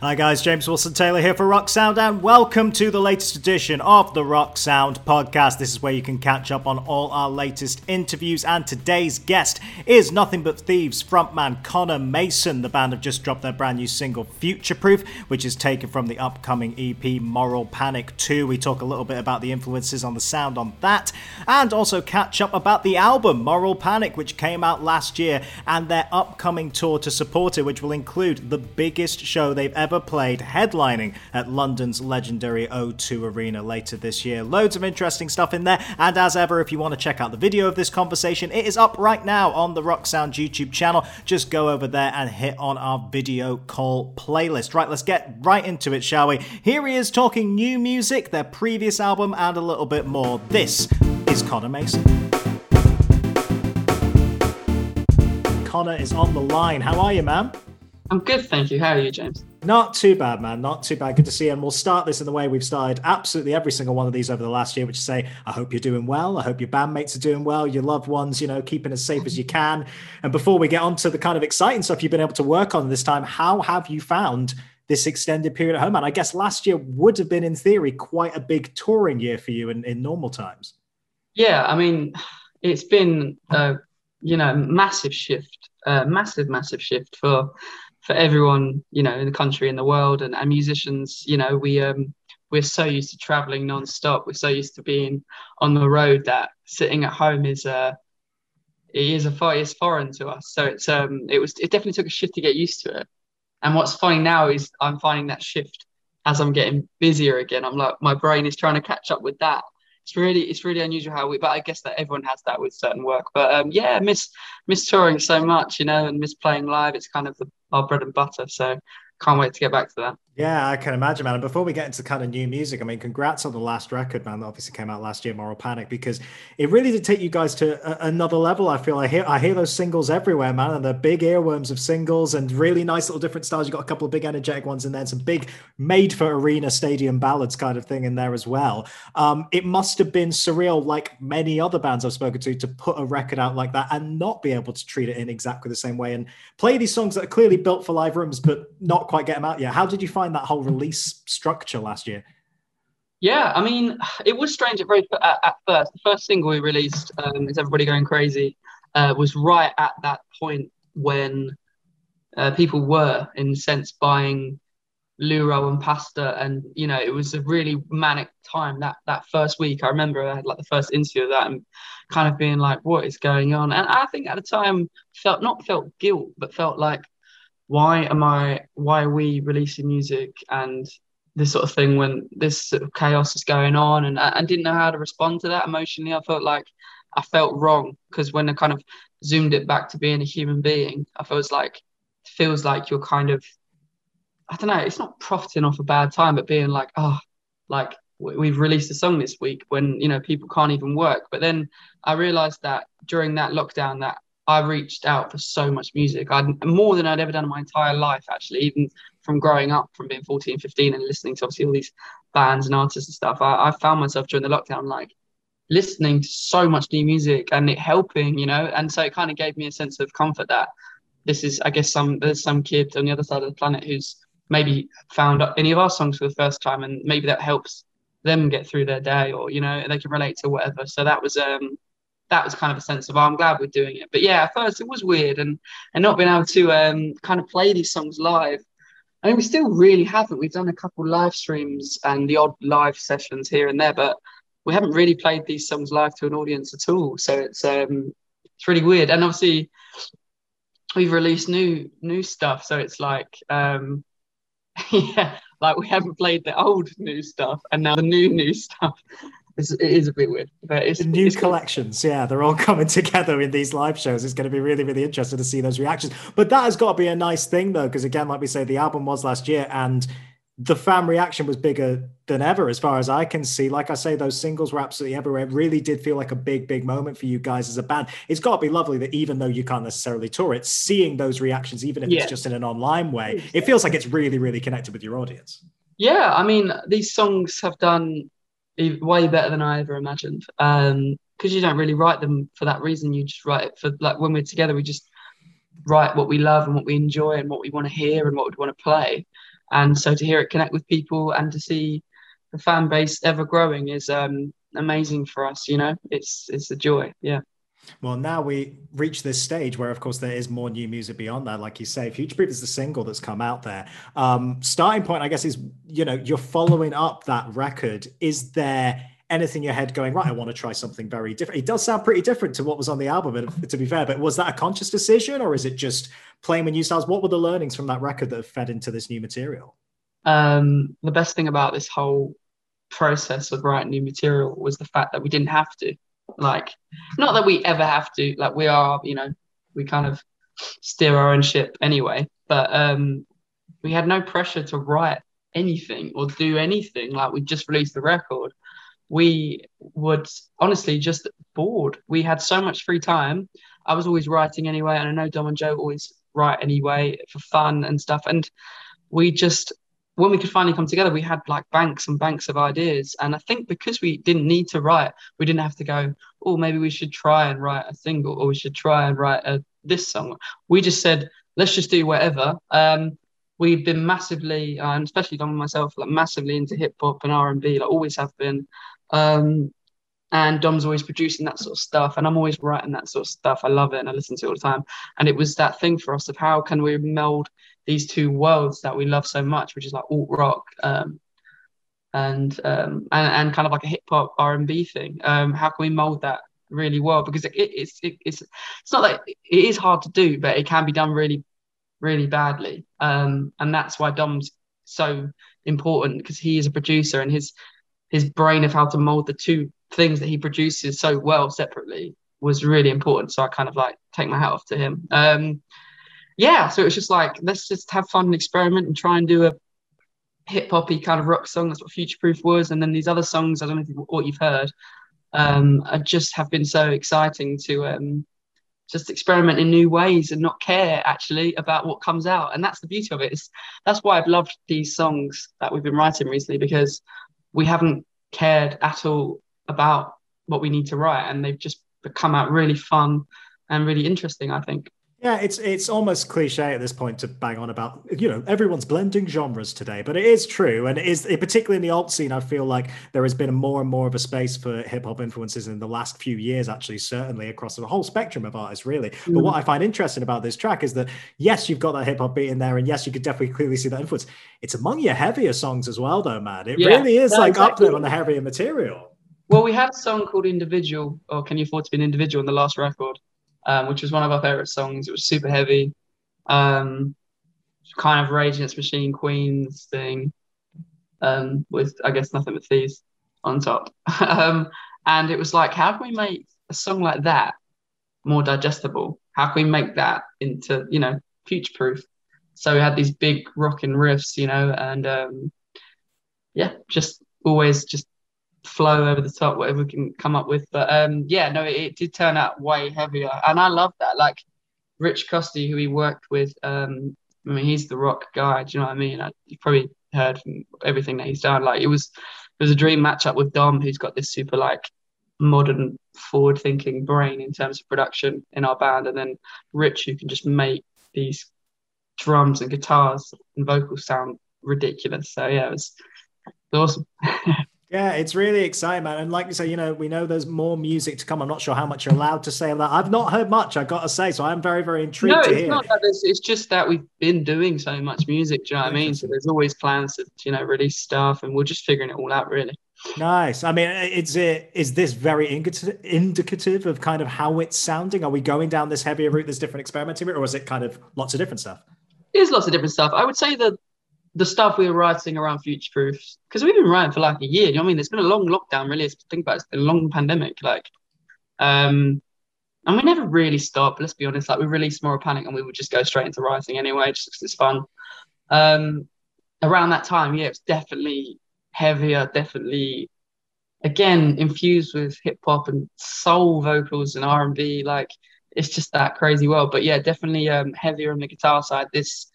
Hi guys, James Wilson Taylor here for Rock Sound, and welcome to the latest edition of the Rock Sound podcast. This is where you can catch up on all our latest interviews, and today's guest is Nothing But Thieves frontman Conor Mason. The band have just dropped their brand new single Future Proof, which is taken from the upcoming EP Moral Panic 2. We talk a little bit about the influences on the sound on that, and also catch up about the album Moral Panic, which came out last year, and their upcoming tour to support it, which will include the biggest show they've ever ever played, headlining at London's legendary O2 Arena later this year. Loads of interesting stuff in there, and as ever, if you want to check out the video of this conversation, it is up right now on the Rock Sound YouTube channel. Just go over there and hit on our video call playlist. Right, let's get right into it, shall we? Here he is talking new music, their previous album, and a little bit more. This is Conor Mason. Conor is on the line. How are you, man? I'm good, thank you. How are you, James? Not too bad, man. Not too bad. Good to see you. And we'll start this in the way we've started absolutely every single one of these over the last year, which is say, I hope you're doing well. I hope your bandmates are doing well, your loved ones, you know, keeping as safe as you can. And before we get on to the kind of exciting stuff you've been able to work on this time, how have you found this extended period at home? And I guess last year would have been, in theory, quite a big touring year for you in, in normal times. Yeah, I mean, it's been a, you know, massive shift, a massive, massive shift for for everyone, you know, in the country, in the world, and, and musicians, you know, we um we're so used to traveling non-stop. We're so used to being on the road that sitting at home is uh it is a far it's foreign to us. So it's um it was it definitely took a shift to get used to it. And what's funny now is I'm finding that shift as I'm getting busier again. I'm like my brain is trying to catch up with that it's really it's really unusual how we but i guess that everyone has that with certain work but um, yeah miss miss touring so much you know and miss playing live it's kind of the, our bread and butter. So can't wait to get back to that yeah, I can imagine, man. And before we get into kind of new music, I mean, congrats on the last record, man. That obviously came out last year, Moral Panic, because it really did take you guys to a- another level. I feel I hear I hear those singles everywhere, man, and they're big earworms of singles and really nice little different styles. You got a couple of big energetic ones in there, and some big made for arena stadium ballads kind of thing in there as well. Um, it must have been surreal, like many other bands I've spoken to, to put a record out like that and not be able to treat it in exactly the same way and play these songs that are clearly built for live rooms, but not quite get them out yet. How did you find? That whole release structure last year? Yeah, I mean, it was strange at very at, at first. The first single we released, um, "Is Everybody Going Crazy," uh, was right at that point when uh, people were, in a sense, buying luro and pasta, and you know, it was a really manic time. That that first week, I remember I had like the first interview of that, and kind of being like, "What is going on?" And I think at the time felt not felt guilt, but felt like why am I why are we releasing music and this sort of thing when this sort of chaos is going on and I, I didn't know how to respond to that emotionally. I felt like I felt wrong because when I kind of zoomed it back to being a human being, I felt like feels like you're kind of I don't know, it's not profiting off a bad time, but being like, oh, like we've released a song this week when you know people can't even work. But then I realized that during that lockdown that I reached out for so much music. I more than I'd ever done in my entire life, actually, even from growing up, from being 14, 15, and listening to obviously all these bands and artists and stuff. I, I found myself during the lockdown like listening to so much new music and it helping, you know. And so it kind of gave me a sense of comfort that this is, I guess, some there's some kid on the other side of the planet who's maybe found any of our songs for the first time, and maybe that helps them get through their day, or you know, they can relate to whatever. So that was um that was kind of a sense of oh, I'm glad we're doing it. But yeah, at first it was weird and and not being able to um, kind of play these songs live. I mean, we still really haven't. We've done a couple live streams and the odd live sessions here and there, but we haven't really played these songs live to an audience at all. So it's um, it's really weird. And obviously, we've released new new stuff, so it's like um, yeah, like we haven't played the old new stuff and now the new new stuff it's, it is a bit weird, but it's new it's collections. Cool. Yeah, they're all coming together in these live shows. It's going to be really, really interesting to see those reactions. But that has got to be a nice thing, though, because again, like we say, the album was last year, and the fan reaction was bigger than ever, as far as I can see. Like I say, those singles were absolutely everywhere. It really did feel like a big, big moment for you guys as a band. It's got to be lovely that even though you can't necessarily tour it, seeing those reactions, even if yeah. it's just in an online way, it feels like it's really, really connected with your audience. Yeah, I mean, these songs have done way better than I ever imagined. Um, because you don't really write them for that reason. You just write it for like when we're together, we just write what we love and what we enjoy and what we want to hear and what we want to play. and so to hear it connect with people and to see the fan base ever growing is um, amazing for us. You know, it's it's a joy. Yeah. Well, now we reach this stage where, of course, there is more new music beyond that. Like you say, Future Proof is the single that's come out there. Um, starting point, I guess, is you know you're following up that record. Is there anything in your head going right? I want to try something very different. It does sound pretty different to what was on the album, to be fair. But was that a conscious decision, or is it just playing with new styles? What were the learnings from that record that have fed into this new material? Um, the best thing about this whole process of writing new material was the fact that we didn't have to. Like, not that we ever have to. Like, we are, you know, we kind of steer our own ship anyway. But um, we had no pressure to write anything or do anything. Like, we just released the record. We would honestly just bored. We had so much free time. I was always writing anyway, and I know Dom and Joe always write anyway for fun and stuff. And we just when we could finally come together, we had like banks and banks of ideas. And I think because we didn't need to write, we didn't have to go, oh, maybe we should try and write a single or we should try and write a, this song. We just said, let's just do whatever. Um, we've been massively, uh, and especially Dom and myself, like massively into hip hop and R and B, like always have been. Um, and Dom's always producing that sort of stuff, and I'm always writing that sort of stuff. I love it, and I listen to it all the time. And it was that thing for us of how can we meld these two worlds that we love so much, which is like alt rock um, and, um, and and kind of like a hip hop R and B thing. Um, how can we mold that really well? Because it, it, it's it, it's it's not like it is hard to do, but it can be done really really badly. Um, and that's why Dom's so important because he is a producer and his his brain of how to mold the two things that he produces so well separately was really important. So I kind of like take my hat off to him. Um, yeah, so it was just like let's just have fun and experiment and try and do a hip hoppy kind of rock song. That's what Future Proof was, and then these other songs I don't know if you, what you've heard. Um, I just have been so exciting to um, just experiment in new ways and not care actually about what comes out. And that's the beauty of it. It's, that's why I've loved these songs that we've been writing recently because we haven't cared at all about what we need to write, and they've just come out really fun and really interesting. I think. Yeah, it's it's almost cliche at this point to bang on about you know everyone's blending genres today, but it is true, and it is particularly in the alt scene. I feel like there has been more and more of a space for hip hop influences in the last few years, actually, certainly across the whole spectrum of artists, really. Mm. But what I find interesting about this track is that yes, you've got that hip hop beat in there, and yes, you could definitely clearly see that influence. It's among your heavier songs as well, though, man. It yeah, really is like exactly. up there on the heavier material. Well, we had a song called Individual, or Can You Afford to Be an Individual, in the last record, um, which was one of our favorite songs. It was super heavy, um, kind of Rage Against Machine Queens thing, um, with, I guess, Nothing But Thieves on top. um, and it was like, how can we make a song like that more digestible? How can we make that into, you know, future proof? So we had these big rocking riffs, you know, and um, yeah, just always just flow over the top, whatever we can come up with. But um, yeah, no, it, it, did turn out way heavier, and I love that. Like Rich Costey, who he worked with, um, I mean, he's the rock guy. Do you know what I mean? I, you probably heard from everything that he's done. Like it was, it was a dream matchup with Dom, who's got this super like modern, forward-thinking brain in terms of production in our band, and then Rich, who can just make these drums and guitars and vocals sound ridiculous. So yeah, it was, awesome. Yeah, it's really exciting, man. And like you say, you know, we know there's more music to come. I'm not sure how much you're allowed to say of that. I've not heard much, I've got to say. So I'm very, very intrigued no, to it's hear. Not that it's, it's just that we've been doing so much music. Do you know what I mean? So there's always plans to, you know, release stuff, and we're just figuring it all out, really. Nice. I mean, is it is this very indicative of kind of how it's sounding? Are we going down this heavier route, this different experimenting route, or is it kind of lots of different stuff? There's lots of different stuff. I would say that the stuff we were writing around future proofs because we've been writing for like a year. You know what I mean? It's been a long lockdown, really. Think about it, it's been a long pandemic, like, um, and we never really stopped. Let's be honest. Like we released Moral Panic, and we would just go straight into writing anyway, just because it's fun. Um, around that time, yeah, it's definitely heavier, definitely again infused with hip hop and soul vocals and R and B. Like it's just that crazy world. But yeah, definitely um, heavier on the guitar side. This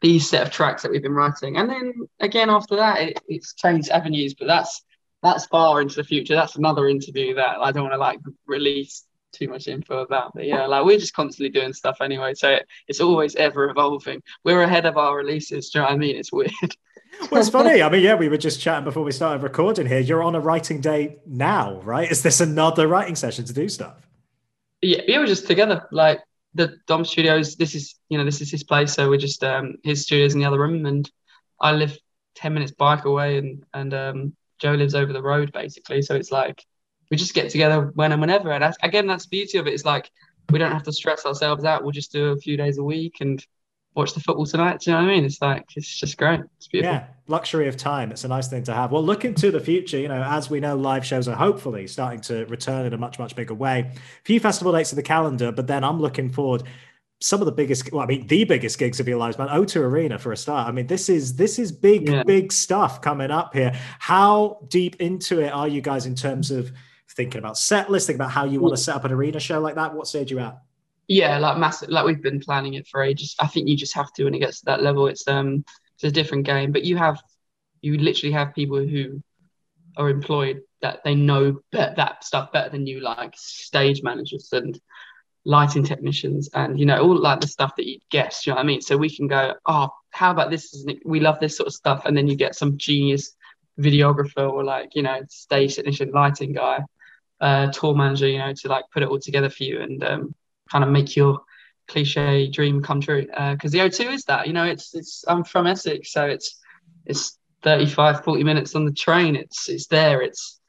these set of tracks that we've been writing. And then again after that, it, it's changed avenues, but that's that's far into the future. That's another interview that I don't want to like release too much info about. But yeah, like we're just constantly doing stuff anyway, so it, it's always ever evolving. We're ahead of our releases. Do you know what I mean? It's weird. well, it's funny. I mean, yeah, we were just chatting before we started recording here. You're on a writing day now, right? Is this another writing session to do stuff? Yeah, we were just together. Like the Dom Studios. This is you know this is his place, so we're just um his studios in the other room, and I live ten minutes bike away, and and um Joe lives over the road basically. So it's like we just get together when and whenever. And that's, again, that's beauty of it. It's like we don't have to stress ourselves out. We'll just do a few days a week and watch the football tonight. Do you know what I mean? It's like it's just great. It's beautiful. Yeah, luxury of time. It's a nice thing to have. Well, looking to the future. You know, as we know, live shows are hopefully starting to return in a much much bigger way. Few festival dates in the calendar, but then I'm looking forward some of the biggest well i mean the biggest gigs of your lives man o2 arena for a start i mean this is this is big yeah. big stuff coming up here how deep into it are you guys in terms of thinking about set list thinking about how you want to set up an arena show like that what stage are you at yeah like massive like we've been planning it for ages. I think you just have to when it gets to that level. It's um it's a different game but you have you literally have people who are employed that they know that stuff better than you like stage managers and lighting technicians and you know all like the stuff that you'd guess you know what i mean? So we can go oh how about this we love this sort of stuff and then you get some genius videographer or like you know stage technician lighting guy uh tour manager you know to like put it all together for you and um, kind of make your cliche dream come true because uh, the o2 is that you know it's it's i'm from essex so it's it's 35 40 minutes on the train it's it's there it's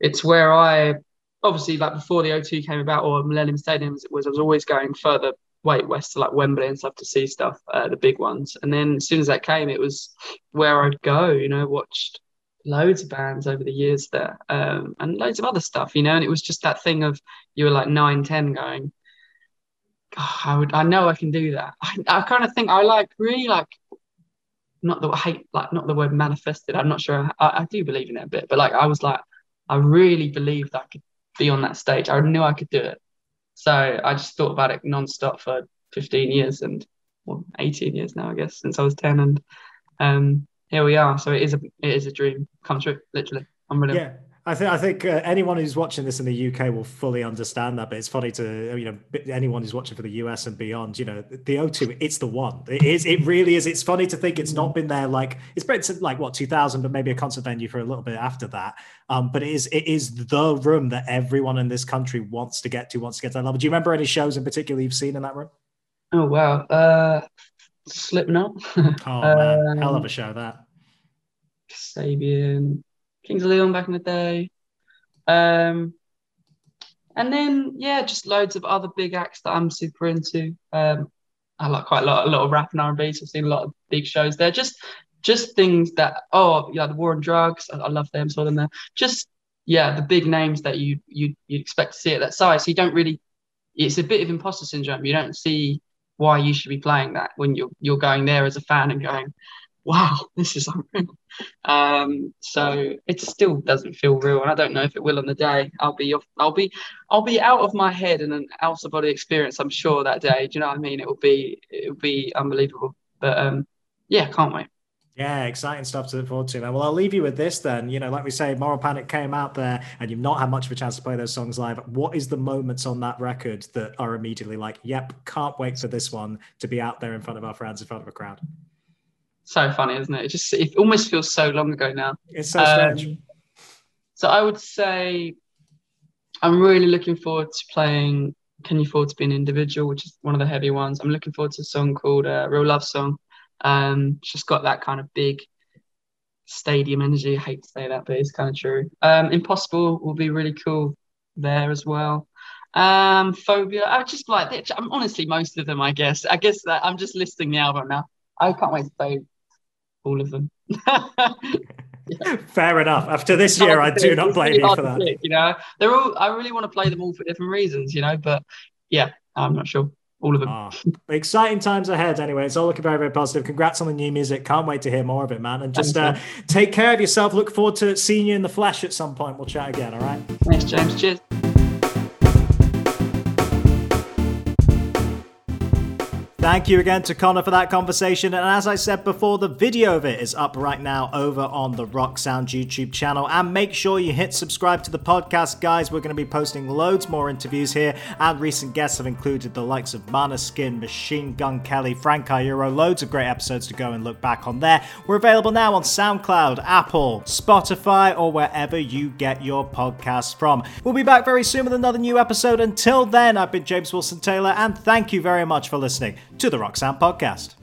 it's where i obviously like before the O2 came about or Millennium Stadium it was I was always going further way west to like Wembley and stuff to see stuff, uh, the big ones. And then as soon as that came, it was where I'd go. You know, watched loads of bands over the years there, um, and loads of other stuff. You know, and it was just that thing of you were like nine, ten, going. I would. I know I can do that. I, I kind of think I like really like not the hate like not the word manifested. I'm not sure. I, I do believe in it a bit, but like I was like I really believed I could be on that stage. I knew I could do it. So I just thought about it nonstop for 15 years and well, 18 years now, I guess, since I was 10. And um, here we are. So it is a it is a dream come true, literally. I'm really yeah. I think I think uh, anyone who's watching this in the UK will fully understand that. But it's funny to you know anyone who's watching for the US and beyond. You know the O2, it's the one. It is. It really is. It's funny to think it's not been there. Like it's been like what 2000, but maybe a concert venue for a little bit after that. Um, but it is it is the room that everyone in this country wants to get to. Wants to get to that level. Do you remember any shows in particular you've seen in that room? Oh wow, uh, Slipknot. oh man, hell of a um, show that. Sabian. Kings of Leon back in the day. Um, and then yeah, just loads of other big acts that I'm super into. Um, I like quite a lot, a lot of rap and R&B. So I've seen a lot of big shows there. Just just things that oh yeah, the War on Drugs. I, I love them. Saw them there. Just yeah, the big names that you you you expect to see at that size. So you don't really. It's a bit of imposter syndrome. You don't see why you should be playing that when you're you're going there as a fan and going, wow, this is unreal. Um, so it still doesn't feel real, and I don't know if it will on the day. I'll be off, I'll be I'll be out of my head and an out of body experience. I'm sure that day. Do you know what I mean? It will be it will be unbelievable. But um, yeah, can't wait. Yeah, exciting stuff to look forward to, man. Well, I'll leave you with this then. You know, like we say, Moral Panic came out there and you've not had much of a chance to play those songs live. What is the moments on that record that are immediately like, yep, can't wait for this one to be out there in front of our friends, in front of a crowd? So funny, isn't it? It just it almost feels so long ago now. It's so strange. Um, so I would say I'm really looking forward to playing Can You Afford to Be an Individual, which is one of the heavy ones. I'm looking forward to a song called uh, Real Love Song. Um, it's just got that kind of big stadium energy. I hate to say that, but it's kind of true. Um, Impossible will be really cool there as well. Um, Phobia, I just like I'm honestly most of them. I guess. I guess that I'm just listing the album now. I can't wait to play all of them. yeah. Fair enough. After this year, I do not blame really you for that. Pick, you know, they're all. I really want to play them all for different reasons. You know, but yeah, I'm not sure. All of them. Oh, exciting times ahead. Anyway, it's all looking very, very positive. Congrats on the new music. Can't wait to hear more of it, man. And just uh, take care of yourself. Look forward to seeing you in the flesh at some point. We'll chat again. All right. Thanks, James. Cheers. Thank you again to Conor for that conversation. And as I said before, the video of it is up right now over on the Rock Sound YouTube channel. And make sure you hit subscribe to the podcast, guys. We're going to be posting loads more interviews here. And recent guests have included the likes of Måneskin, Machine Gun Kelly, Frank Iero. Loads of great episodes to go and look back on there. We're available now on SoundCloud, Apple, Spotify, or wherever you get your podcasts from. We'll be back very soon with another new episode. Until then, I've been James Wilson Taylor, and thank you very much for listening to the Sound Podcast.